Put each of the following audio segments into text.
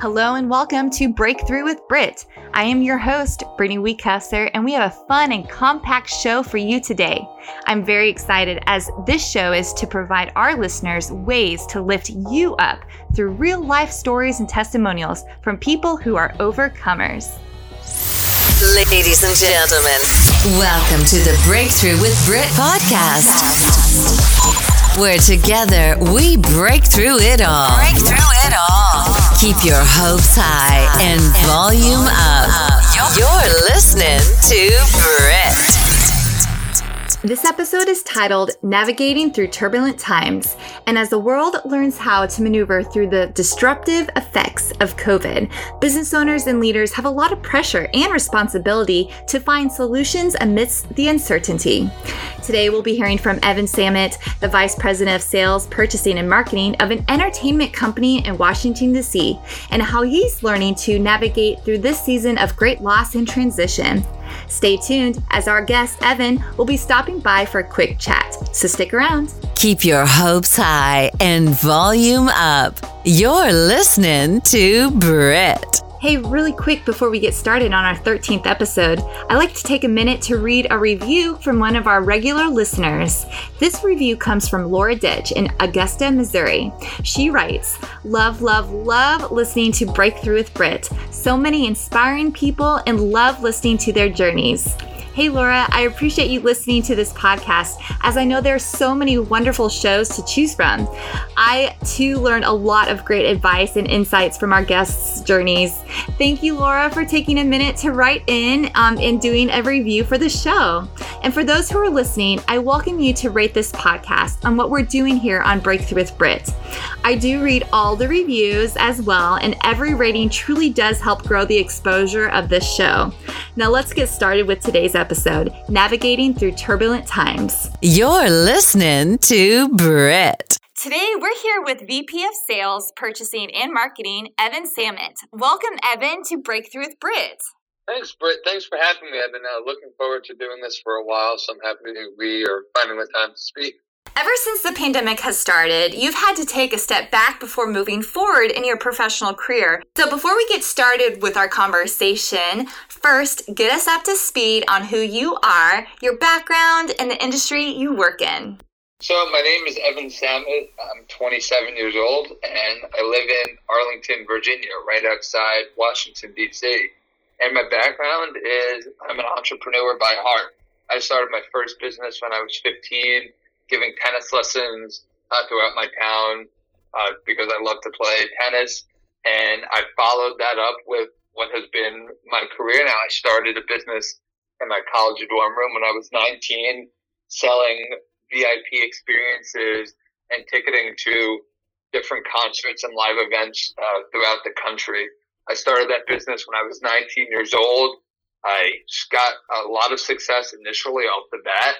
Hello and welcome to Breakthrough with Brit. I am your host, Brittany Weekesser, and we have a fun and compact show for you today. I'm very excited as this show is to provide our listeners ways to lift you up through real life stories and testimonials from people who are overcomers. Ladies and gentlemen, welcome to the Breakthrough with Brit podcast, where together we break through it all. Break through it all. Keep your hopes high and volume up. You're listening to Brit. This episode is titled Navigating Through Turbulent Times. And as the world learns how to maneuver through the disruptive effects of COVID, business owners and leaders have a lot of pressure and responsibility to find solutions amidst the uncertainty. Today, we'll be hearing from Evan Sammet, the Vice President of Sales, Purchasing, and Marketing of an entertainment company in Washington, D.C., and how he's learning to navigate through this season of great loss and transition. Stay tuned as our guest, Evan, will be stopping by for a quick chat. So stick around. Keep your hopes high and volume up. You're listening to Brit. Hey, really quick before we get started on our 13th episode, I'd like to take a minute to read a review from one of our regular listeners. This review comes from Laura Ditch in Augusta, Missouri. She writes, Love, love, love listening to Breakthrough with Brit. So many inspiring people and love listening to their journeys. Hey, Laura, I appreciate you listening to this podcast as I know there are so many wonderful shows to choose from. I too learn a lot of great advice and insights from our guests' journeys. Thank you, Laura, for taking a minute to write in um, and doing a review for the show. And for those who are listening, I welcome you to rate this podcast on what we're doing here on Breakthrough with Brit. I do read all the reviews as well, and every rating truly does help grow the exposure of this show. Now, let's get started with today's episode episode Navigating Through Turbulent Times. You're listening to Brit. Today, we're here with VP of Sales, Purchasing, and Marketing, Evan Sammet. Welcome, Evan, to Breakthrough with Brit. Thanks, Brit. Thanks for having me. I've been uh, looking forward to doing this for a while, so I'm happy we are finding the time to speak. Ever since the pandemic has started, you've had to take a step back before moving forward in your professional career. So, before we get started with our conversation, first get us up to speed on who you are, your background, and the industry you work in. So, my name is Evan Sammet. I'm 27 years old, and I live in Arlington, Virginia, right outside Washington, D.C. And my background is I'm an entrepreneur by heart. I started my first business when I was 15 giving tennis lessons uh, throughout my town uh, because I love to play tennis. And I followed that up with what has been my career now. I started a business in my college dorm room when I was 19, selling VIP experiences and ticketing to different concerts and live events uh, throughout the country. I started that business when I was 19 years old. I got a lot of success initially off the bat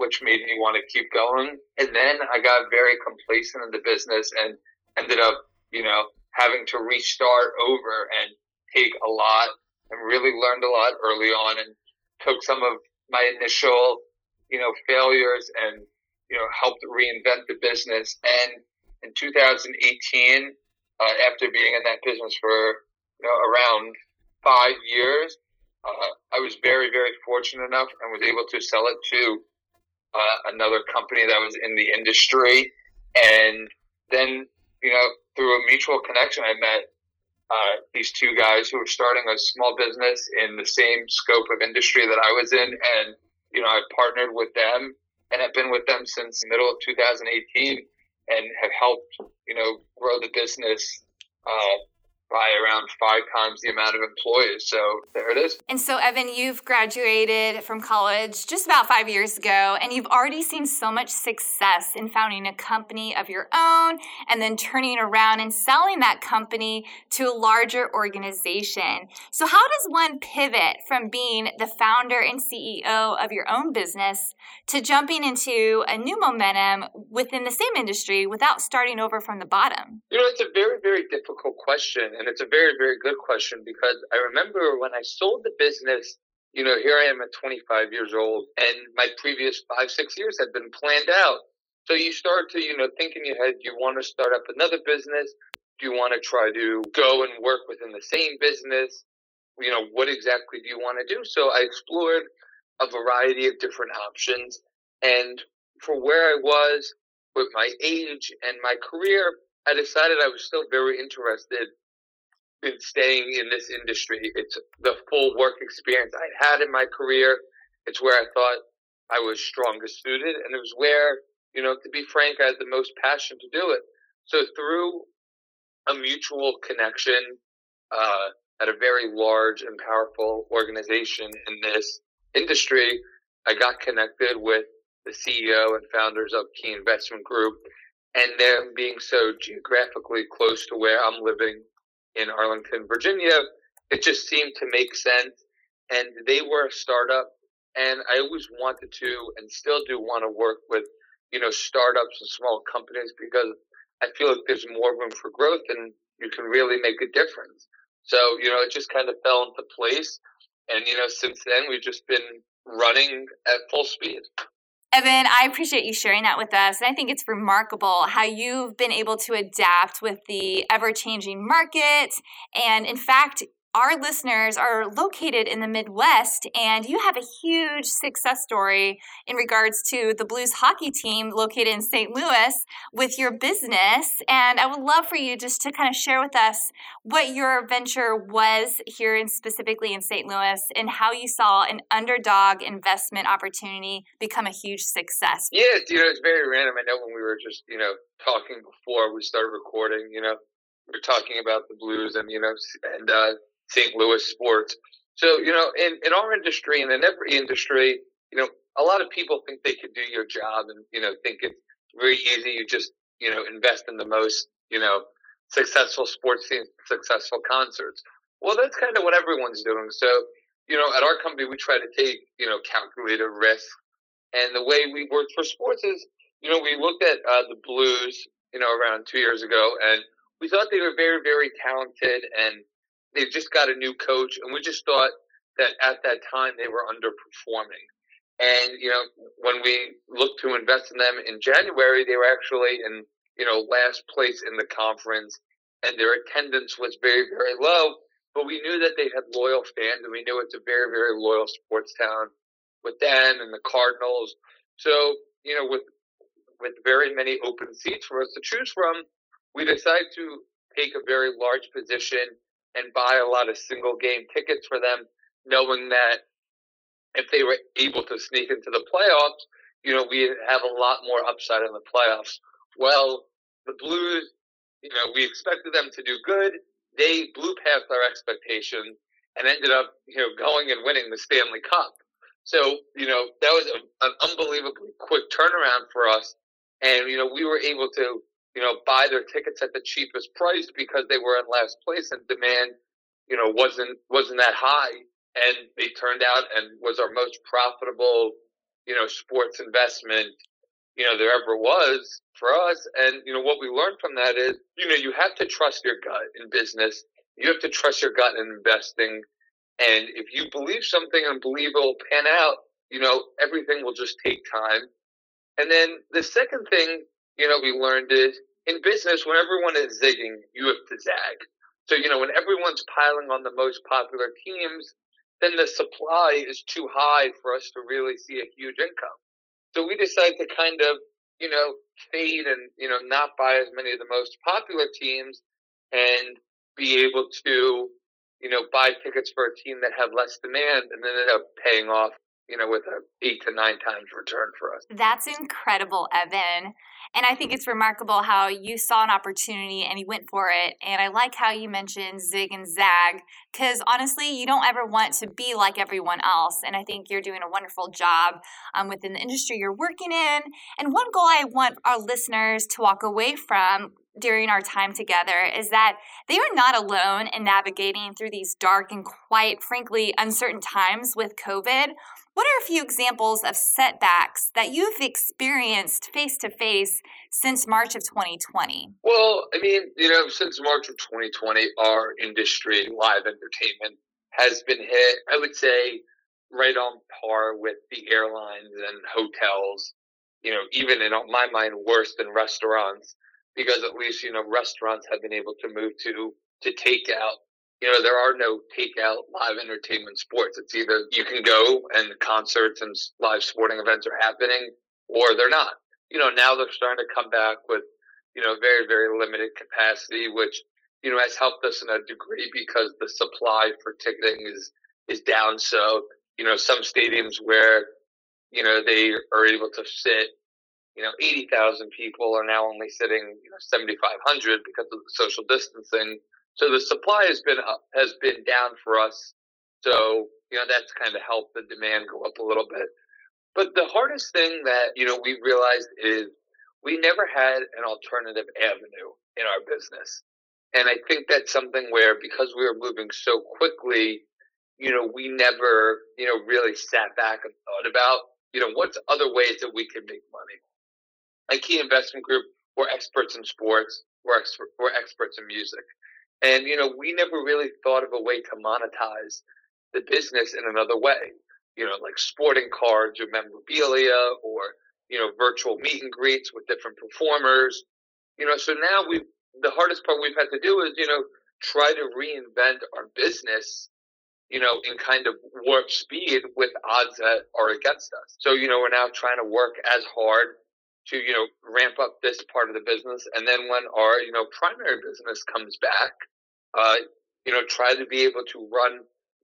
which made me want to keep going. And then I got very complacent in the business and ended up, you know, having to restart over and take a lot and really learned a lot early on and took some of my initial, you know, failures and, you know, helped reinvent the business. And in 2018, uh, after being in that business for, you know, around five years, uh, I was very, very fortunate enough and was able to sell it to uh, another company that was in the industry. And then, you know, through a mutual connection, I met uh, these two guys who were starting a small business in the same scope of industry that I was in. And, you know, I partnered with them and have been with them since the middle of 2018 and have helped, you know, grow the business uh, by around five times the amount of employees. So there it is. And so, Evan, you've graduated from college just about five years ago, and you've already seen so much success in founding a company of your own and then turning around and selling that company to a larger organization. So, how does one pivot from being the founder and CEO of your own business to jumping into a new momentum within the same industry without starting over from the bottom? You know, it's a very, very difficult question and it's a very, very good question because I remember when I sold the business, you know, here I am at 25 years old and my previous five, six years had been planned out. So you start to, you know, think in your head, you want to start up another business. Do you want to try to go and work within the same business? You know, what exactly do you want to do? So I explored a variety of different options. And for where I was with my age and my career, I decided I was still very interested in staying in this industry. It's the full work experience I had in my career. It's where I thought I was strongest suited, and it was where, you know, to be frank, I had the most passion to do it. So through a mutual connection uh, at a very large and powerful organization in this industry, I got connected with the CEO and founders of Key Investment Group, and them being so geographically close to where I'm living in Arlington, Virginia, it just seemed to make sense. And they were a startup, and I always wanted to, and still do want to work with, you know, startups and small companies because I feel like there's more room for growth, and you can really make a difference. So, you know, it just kind of fell into place. And, you know, since then, we've just been running at full speed. Evan, I appreciate you sharing that with us. And I think it's remarkable how you've been able to adapt with the ever changing market. And in fact, our listeners are located in the Midwest, and you have a huge success story in regards to the Blues hockey team located in St. Louis with your business. And I would love for you just to kind of share with us what your venture was here in specifically in St. Louis and how you saw an underdog investment opportunity become a huge success. Yes, you know, it's very random. I know when we were just, you know, talking before we started recording, you know, we are talking about the Blues and, you know, and, uh, St. Louis sports. So, you know, in, in our industry and in every industry, you know, a lot of people think they can do your job and, you know, think it's very easy. You just, you know, invest in the most, you know, successful sports teams, successful concerts. Well, that's kind of what everyone's doing. So, you know, at our company, we try to take, you know, calculated risk. And the way we work for sports is, you know, we looked at uh, the Blues, you know, around two years ago, and we thought they were very, very talented and they just got a new coach, and we just thought that at that time they were underperforming. And you know, when we looked to invest in them in January, they were actually in you know last place in the conference, and their attendance was very very low. But we knew that they had loyal fans, and we knew it's a very very loyal sports town with them and the Cardinals. So you know, with with very many open seats for us to choose from, we decided to take a very large position and buy a lot of single game tickets for them, knowing that if they were able to sneak into the playoffs, you know, we have a lot more upside in the playoffs. Well, the Blues, you know, we expected them to do good. They blew past our expectations and ended up, you know, going and winning the Stanley Cup. So, you know, that was a, an unbelievably quick turnaround for us. And, you know, we were able to you know, buy their tickets at the cheapest price because they were in last place and demand, you know, wasn't wasn't that high. And they turned out and was our most profitable, you know, sports investment, you know, there ever was for us. And, you know, what we learned from that is, you know, you have to trust your gut in business. You have to trust your gut in investing. And if you believe something and believe it will pan out, you know, everything will just take time. And then the second thing you know, we learned is in business, when everyone is zigging, you have to zag. So, you know, when everyone's piling on the most popular teams, then the supply is too high for us to really see a huge income. So we decided to kind of, you know, fade and, you know, not buy as many of the most popular teams and be able to, you know, buy tickets for a team that have less demand and then end up paying off you know, with a eight to nine times return for us. That's incredible, Evan. And I think it's remarkable how you saw an opportunity and you went for it. And I like how you mentioned zig and zag, because honestly, you don't ever want to be like everyone else. And I think you're doing a wonderful job um, within the industry you're working in. And one goal I want our listeners to walk away from during our time together is that they are not alone in navigating through these dark and quite frankly uncertain times with COVID. What are a few examples of setbacks that you've experienced face to face since March of 2020? Well, I mean, you know, since March of 2020, our industry, live entertainment, has been hit, I would say, right on par with the airlines and hotels, you know, even in my mind, worse than restaurants because at least you know restaurants have been able to move to to take out. You know, there are no takeout live entertainment sports. It's either you can go and concerts and live sporting events are happening, or they're not. You know, now they're starting to come back with you know very very limited capacity, which you know has helped us in a degree because the supply for ticketing is is down. So you know, some stadiums where you know they are able to sit you know, 80,000 people are now only sitting, you know, 7,500 because of the social distancing. So the supply has been up, has been down for us. So, you know, that's kind of helped the demand go up a little bit. But the hardest thing that, you know, we realized is we never had an alternative avenue in our business. And I think that's something where because we were moving so quickly, you know, we never, you know, really sat back and thought about, you know, what's other ways that we can make money a key investment group, we're experts in sports, we're, ex- we're experts in music. And, you know, we never really thought of a way to monetize the business in another way, you know, like sporting cards or memorabilia or, you know, virtual meet and greets with different performers. You know, so now we the hardest part we've had to do is, you know, try to reinvent our business, you know, in kind of warp speed with odds that are against us. So, you know, we're now trying to work as hard to you know ramp up this part of the business, and then when our you know primary business comes back, uh, you know try to be able to run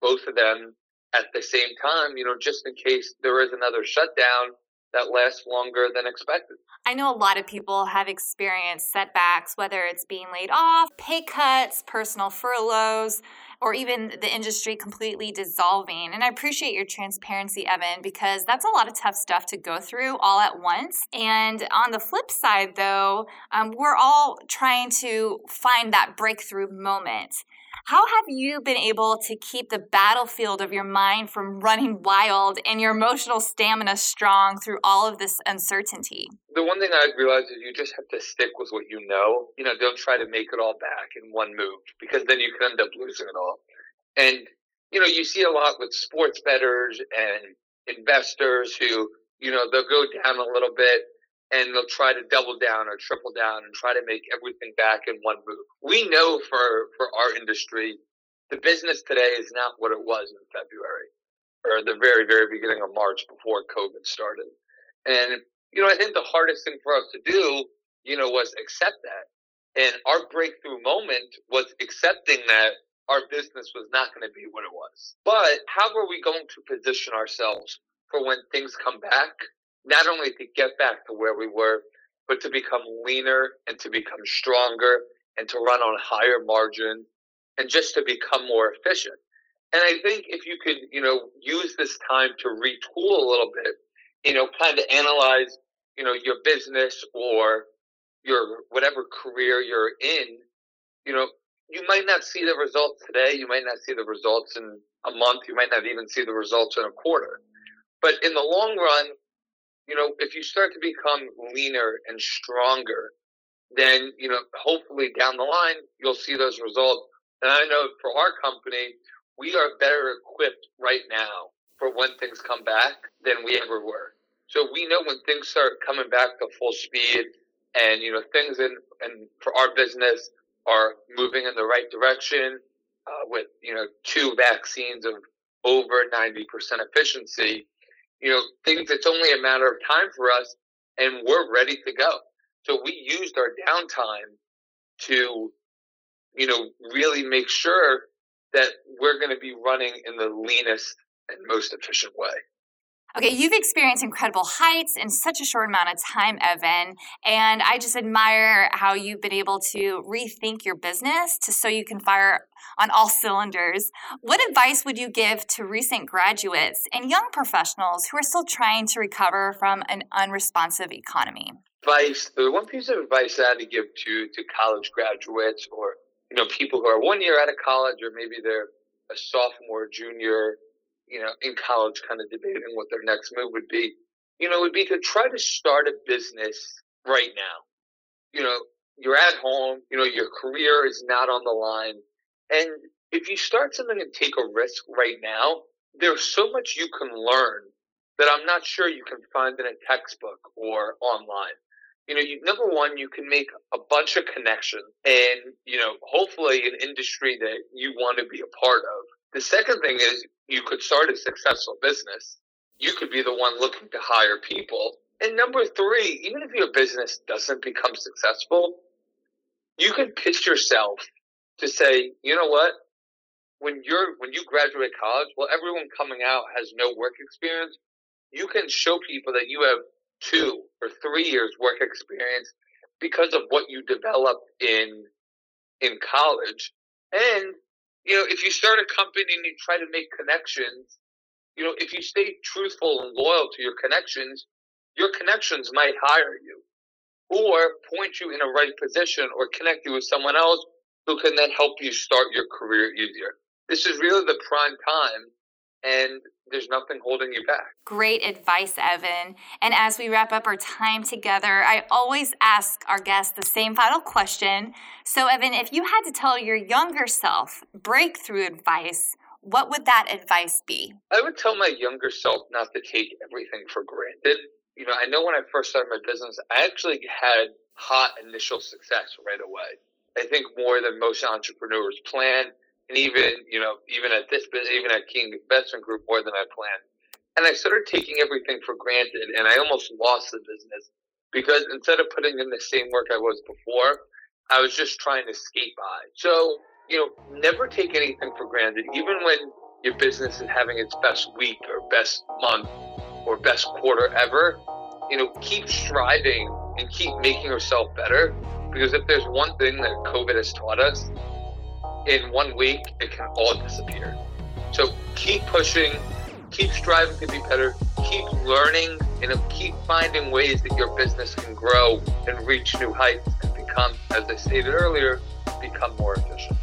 both of them at the same time. You know, just in case there is another shutdown that lasts longer than expected. I know a lot of people have experienced setbacks, whether it's being laid off, pay cuts, personal furloughs, or even the industry completely dissolving. And I appreciate your transparency, Evan, because that's a lot of tough stuff to go through all at once. And on the flip side, though, um, we're all trying to find that breakthrough moment. How have you been able to keep the battlefield of your mind from running wild and your emotional stamina strong through all of this uncertainty? The one thing I've realized is you just have to stick with what you know. You know, don't try to make it all back in one move because then you can end up losing it all. And, you know, you see a lot with sports bettors and investors who, you know, they'll go down a little bit and they'll try to double down or triple down and try to make everything back in one move. We know for, for our industry, the business today is not what it was in February or the very, very beginning of March before COVID started. And, you know, I think the hardest thing for us to do, you know, was accept that. And our breakthrough moment was accepting that our business was not going to be what it was. But how are we going to position ourselves for when things come back not only to get back to where we were, but to become leaner and to become stronger and to run on higher margin and just to become more efficient. And I think if you could, you know, use this time to retool a little bit, you know, kind of analyze, you know, your business or your whatever career you're in, you know, you might not see the results today. You might not see the results in a month. You might not even see the results in a quarter. But in the long run, you know, if you start to become leaner and stronger, then, you know, hopefully down the line, you'll see those results. And I know for our company, we are better equipped right now for when things come back than we ever were. So we know when things start coming back to full speed and, you know, things in, and for our business are moving in the right direction, uh, with, you know, two vaccines of over 90% efficiency, you know, things, it's only a matter of time for us and we're ready to go. So we used our downtime to, you know, really make sure that we're going to be running in the leanest and most efficient way. Okay, you've experienced incredible heights in such a short amount of time, Evan. And I just admire how you've been able to rethink your business to so you can fire on all cylinders. What advice would you give to recent graduates and young professionals who are still trying to recover from an unresponsive economy? Advice, the one piece of advice I had to give to to college graduates or you know people who are one year out of college or maybe they're a sophomore, junior, you know, in college kind of debating what their next move would be, you know, would be to try to start a business right now. You know, you're at home, you know, your career is not on the line. And if you start something and take a risk right now, there's so much you can learn that I'm not sure you can find in a textbook or online. you know, you, number one, you can make a bunch of connections and, you know, hopefully an industry that you want to be a part of. The second thing is you could start a successful business. You could be the one looking to hire people. And number three, even if your business doesn't become successful, you can pitch yourself to say, you know what? When you're, when you graduate college, well, everyone coming out has no work experience. You can show people that you have two or three years work experience because of what you developed in in college. And you know, if you start a company and you try to make connections, you know, if you stay truthful and loyal to your connections, your connections might hire you or point you in a right position or connect you with someone else who can then help you start your career easier. This is really the prime time and there's nothing holding you back. Great advice, Evan. And as we wrap up our time together, I always ask our guests the same final question. So, Evan, if you had to tell your younger self breakthrough advice, what would that advice be? I would tell my younger self not to take everything for granted. You know, I know when I first started my business, I actually had hot initial success right away. I think more than most entrepreneurs plan and even you know even at this even at Key Investment Group more than I planned. And I started taking everything for granted, and I almost lost the business because instead of putting in the same work I was before, I was just trying to skate by. So you know, never take anything for granted, even when your business is having its best week or best month or best quarter ever. You know, keep striving and keep making yourself better because if there's one thing that COVID has taught us, in one week, it can all disappear. So keep pushing, keep striving to be better, keep learning, and keep finding ways that your business can grow and reach new heights and become, as I stated earlier, become more efficient.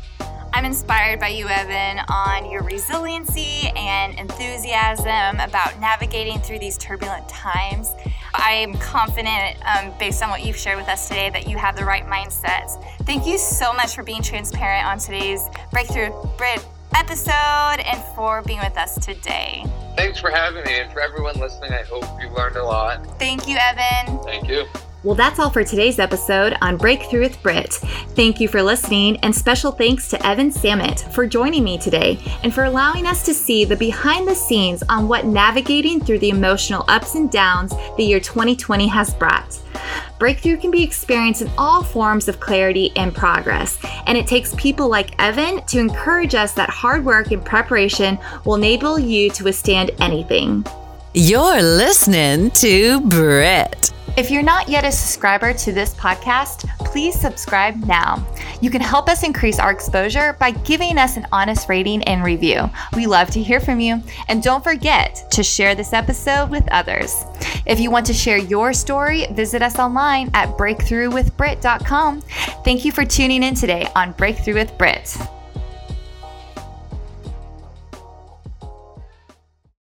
I'm inspired by you, Evan, on your resiliency and enthusiasm about navigating through these turbulent times. I am confident, um, based on what you've shared with us today, that you have the right mindset. Thank you so much for being transparent on today's Breakthrough Brit episode and for being with us today. Thanks for having me, and for everyone listening, I hope you learned a lot. Thank you, Evan. Thank you. Well, that's all for today's episode on Breakthrough with Brit. Thank you for listening, and special thanks to Evan Samet for joining me today and for allowing us to see the behind the scenes on what navigating through the emotional ups and downs the year 2020 has brought. Breakthrough can be experienced in all forms of clarity and progress, and it takes people like Evan to encourage us that hard work and preparation will enable you to withstand anything. You're listening to Brit. If you're not yet a subscriber to this podcast, please subscribe now. You can help us increase our exposure by giving us an honest rating and review. We love to hear from you. And don't forget to share this episode with others. If you want to share your story, visit us online at breakthroughwithbrit.com. Thank you for tuning in today on Breakthrough with Brit.